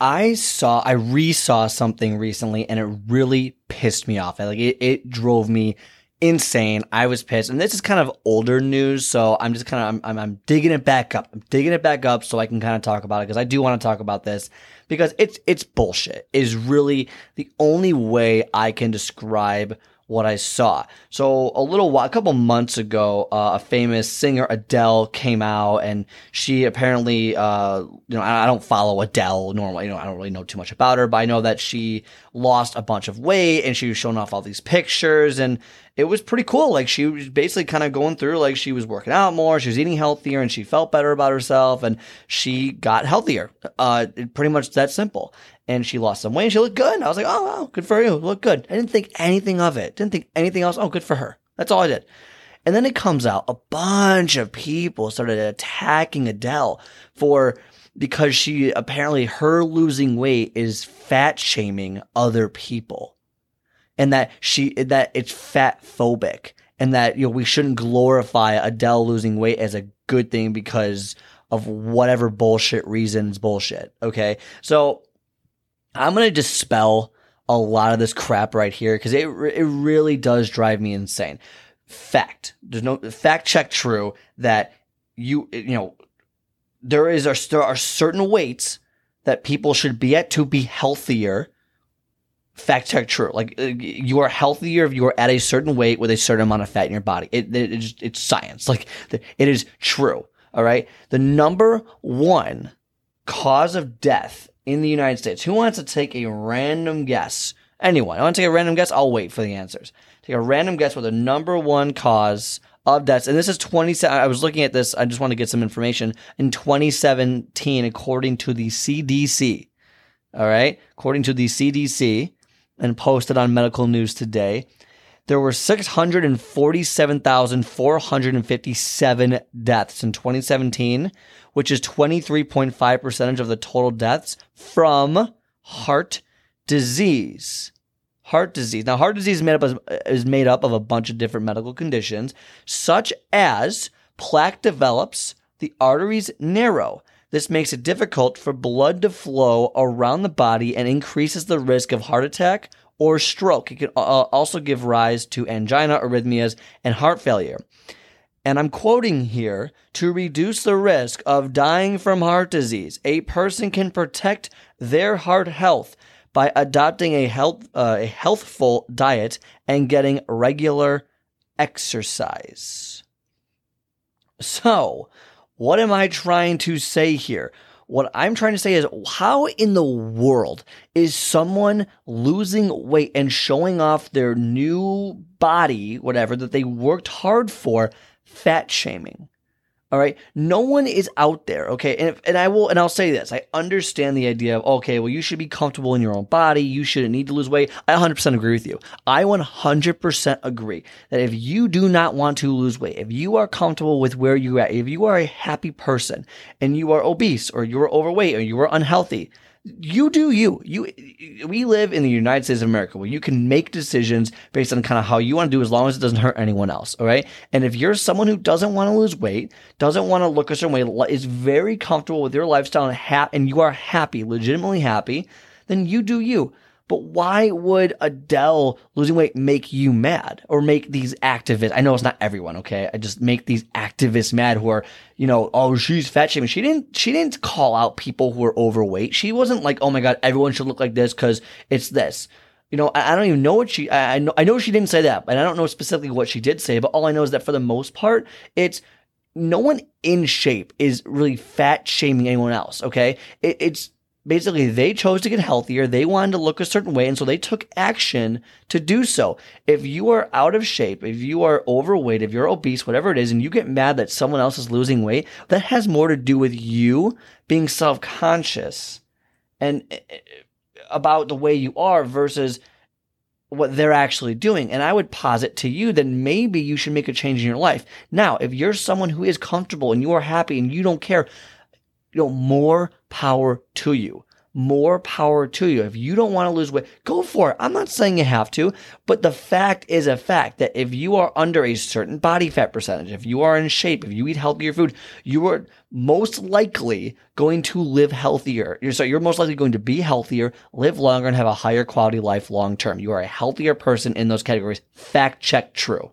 I saw, I re-saw something recently, and it really pissed me off. Like it, it drove me insane. I was pissed, and this is kind of older news, so I'm just kind of, I'm, I'm, I'm digging it back up. I'm digging it back up so I can kind of talk about it because I do want to talk about this because it's, it's bullshit. Is really the only way I can describe what I saw. So a little while, a couple months ago, uh, a famous singer Adele came out, and she apparently, uh, you know, I don't follow Adele normally. You know, I don't really know too much about her, but I know that she lost a bunch of weight, and she was showing off all these pictures, and it was pretty cool. Like she was basically kind of going through, like she was working out more, she was eating healthier, and she felt better about herself, and she got healthier. Uh, pretty much that simple and she lost some weight and she looked good. And I was like, oh, wow, good for you. Look good. I didn't think anything of it. Didn't think anything else. Oh, good for her. That's all I did. And then it comes out a bunch of people started attacking Adele for because she apparently her losing weight is fat shaming other people. And that she that it's fat phobic and that you know we shouldn't glorify Adele losing weight as a good thing because of whatever bullshit reasons bullshit. Okay. So I'm going to dispel a lot of this crap right here because it, it really does drive me insane. Fact. There's no fact check true that you, you know, there is, there are certain weights that people should be at to be healthier. Fact check true. Like uh, you are healthier if you are at a certain weight with a certain amount of fat in your body. It, it, it's, it's science. Like it is true. All right. The number one cause of death in the United States. Who wants to take a random guess? Anyone? I want to take a random guess? I'll wait for the answers. Take a random guess with the number one cause of deaths. And this is 27. I was looking at this. I just want to get some information. In 2017, according to the CDC, all right, according to the CDC and posted on medical news today, there were 647,457 deaths in 2017 which is 23.5 percentage of the total deaths from heart disease. Heart disease. Now, heart disease is made up of, is made up of a bunch of different medical conditions, such as plaque develops, the arteries narrow. This makes it difficult for blood to flow around the body and increases the risk of heart attack or stroke. It can uh, also give rise to angina, arrhythmias, and heart failure and I'm quoting here, to reduce the risk of dying from heart disease, a person can protect their heart health by adopting a health uh, a healthful diet and getting regular exercise. So, what am I trying to say here? What I'm trying to say is how in the world is someone losing weight and showing off their new body, whatever that they worked hard for fat shaming. All right. No one is out there. Okay. And, if, and I will, and I'll say this. I understand the idea of, okay, well, you should be comfortable in your own body. You shouldn't need to lose weight. I 100% agree with you. I 100% agree that if you do not want to lose weight, if you are comfortable with where you're at, if you are a happy person and you are obese or you are overweight or you are unhealthy, you do you. You we live in the United States of America where you can make decisions based on kind of how you want to do as long as it doesn't hurt anyone else. All right. And if you're someone who doesn't want to lose weight, doesn't want to look a certain way, is very comfortable with your lifestyle and ha- and you are happy, legitimately happy, then you do you. But why would Adele losing weight make you mad or make these activists? I know it's not everyone, okay? I just make these activists mad who are, you know, oh, she's fat shaming. She didn't, she didn't call out people who are overweight. She wasn't like, oh my God, everyone should look like this because it's this. You know, I, I don't even know what she, I, I know, I know she didn't say that, and I don't know specifically what she did say, but all I know is that for the most part, it's, no one in shape is really fat shaming anyone else, okay? It, it's, basically they chose to get healthier. They wanted to look a certain way. And so they took action to do so. If you are out of shape, if you are overweight, if you're obese, whatever it is, and you get mad that someone else is losing weight, that has more to do with you being self conscious and eh, eh, about the way you are versus what they're actually doing. And I would posit to you that maybe you should make a change in your life. Now, if you're someone who is comfortable and you are happy and you don't care, you know, more power to you more power to you. If you don't want to lose weight, go for it. I'm not saying you have to, but the fact is a fact that if you are under a certain body fat percentage, if you are in shape, if you eat healthier food, you are most likely going to live healthier. So you're most likely going to be healthier, live longer, and have a higher quality life long term. You are a healthier person in those categories. Fact check true.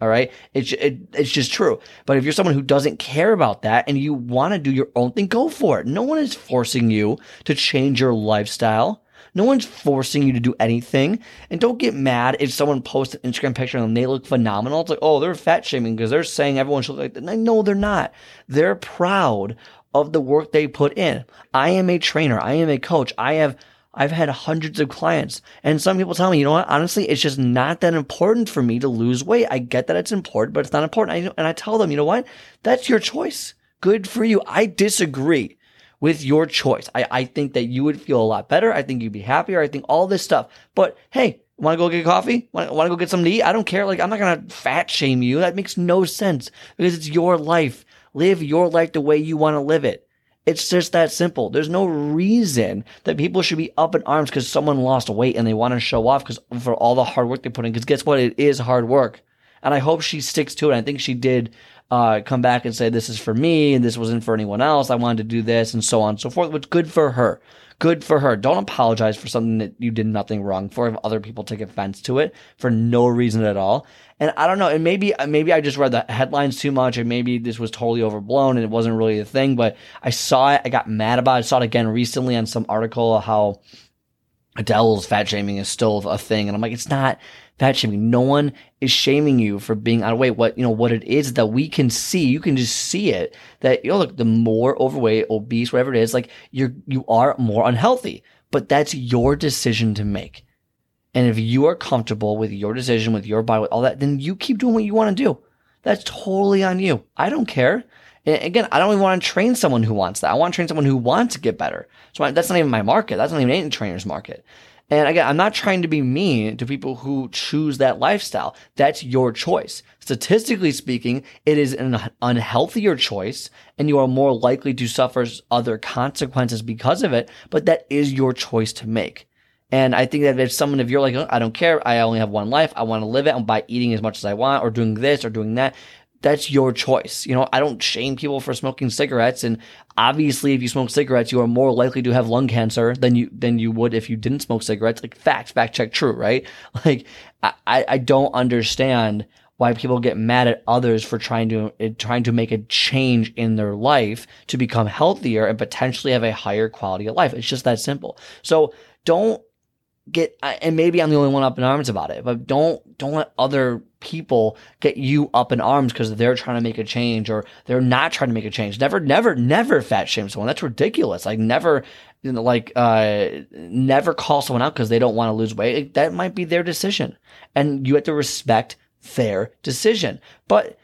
All right. It's, it, it's just true. But if you're someone who doesn't care about that and you want to do your own thing, go for it. No one is forcing you to change your lifestyle. No one's forcing you to do anything. And don't get mad if someone posts an Instagram picture and they look phenomenal. It's like, oh, they're fat shaming because they're saying everyone should look like that. No, they're not. They're proud of the work they put in. I am a trainer. I am a coach. I have I've had hundreds of clients and some people tell me, you know what? Honestly, it's just not that important for me to lose weight. I get that it's important, but it's not important. I, and I tell them, you know what? That's your choice. Good for you. I disagree with your choice. I, I think that you would feel a lot better. I think you'd be happier. I think all this stuff. But hey, want to go get coffee? Want to go get something to eat? I don't care. Like, I'm not going to fat shame you. That makes no sense because it's your life. Live your life the way you want to live it. It's just that simple. There's no reason that people should be up in arms because someone lost weight and they want to show off because for all the hard work they put in. Because guess what? It is hard work. And I hope she sticks to it. I think she did uh, come back and say, this is for me and this wasn't for anyone else. I wanted to do this and so on and so forth, which good for her. Good for her. Don't apologize for something that you did nothing wrong for if other people take offense to it for no reason at all. And I don't know, and maybe maybe I just read the headlines too much, and maybe this was totally overblown and it wasn't really a thing. But I saw it, I got mad about it. I saw it again recently on some article how Adele's fat shaming is still a thing, and I'm like, it's not fat shaming. No one is shaming you for being out of weight. What you know, what it is that we can see, you can just see it. That you know, look, the more overweight, obese, whatever it is, like you're you are more unhealthy. But that's your decision to make. And if you are comfortable with your decision, with your body, with all that, then you keep doing what you want to do. That's totally on you. I don't care. And again, I don't even want to train someone who wants that. I want to train someone who wants to get better. So that's not even my market. That's not even any trainer's market. And again, I'm not trying to be mean to people who choose that lifestyle. That's your choice. Statistically speaking, it is an unhealthier choice and you are more likely to suffer other consequences because of it, but that is your choice to make. And I think that if someone, if you're like, oh, I don't care, I only have one life, I want to live it, by eating as much as I want, or doing this, or doing that, that's your choice. You know, I don't shame people for smoking cigarettes. And obviously, if you smoke cigarettes, you are more likely to have lung cancer than you than you would if you didn't smoke cigarettes. Like fact, fact check, true, right? Like I, I don't understand why people get mad at others for trying to eh, trying to make a change in their life to become healthier and potentially have a higher quality of life. It's just that simple. So don't get and maybe I'm the only one up in arms about it, but don't don't let other people get you up in arms because they're trying to make a change or they're not trying to make a change. Never, never, never fat shame someone. That's ridiculous. Like never, you know, like uh, never call someone out because they don't want to lose weight. That might be their decision, and you have to respect their decision. But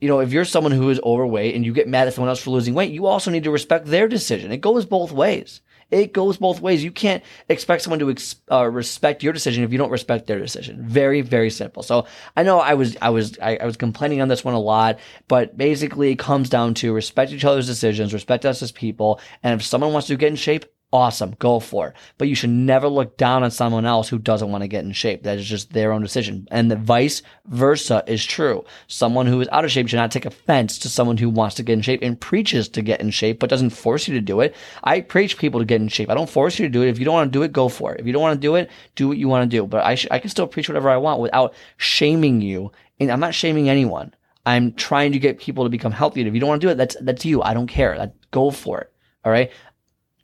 you know, if you're someone who is overweight and you get mad at someone else for losing weight, you also need to respect their decision. It goes both ways. It goes both ways. You can't expect someone to ex- uh, respect your decision if you don't respect their decision. Very, very simple. So I know I was, I was, I, I was complaining on this one a lot, but basically it comes down to respect each other's decisions, respect us as people. And if someone wants to get in shape, awesome, go for it. But you should never look down on someone else who doesn't want to get in shape. That is just their own decision. And the vice versa is true. Someone who is out of shape should not take offense to someone who wants to get in shape and preaches to get in shape, but doesn't force you to do it. I preach people to get in shape. I don't force you to do it. If you don't want to do it, go for it. If you don't want to do it, do what you want to do. But I, sh- I can still preach whatever I want without shaming you. And I'm not shaming anyone. I'm trying to get people to become healthy. And if you don't want to do it, that's, that's you. I don't care. That, go for it. All right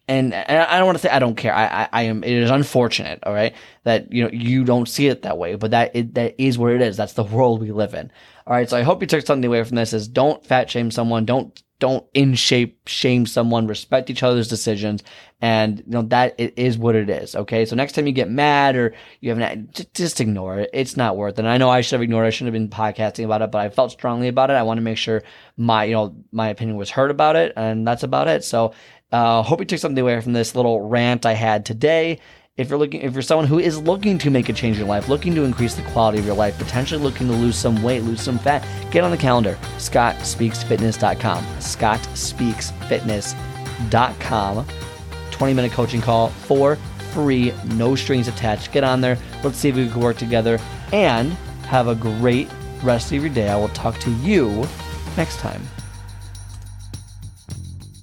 and, and I don't want to say I don't care. I, I, I, am. It is unfortunate, all right, that you know you don't see it that way, but that it, that is what it is. That's the world we live in. All right, so I hope you took something away from this. Is don't fat shame someone. Don't don't in shape shame someone. Respect each other's decisions, and you know that it is what it is. Okay, so next time you get mad or you have an just, just ignore it. It's not worth it. And I know I should have ignored. it. I shouldn't have been podcasting about it, but I felt strongly about it. I want to make sure my you know my opinion was heard about it, and that's about it. So uh, hope you took something away from this little rant I had today. if you're looking if you're someone who is looking to make a change in your life looking to increase the quality of your life potentially looking to lose some weight lose some fat get on the calendar scottspeaksfitness.com scottspeaksfitness.com 20 minute coaching call for free no strings attached. Get on there. Let's see if we can work together and have a great rest of your day. I will talk to you next time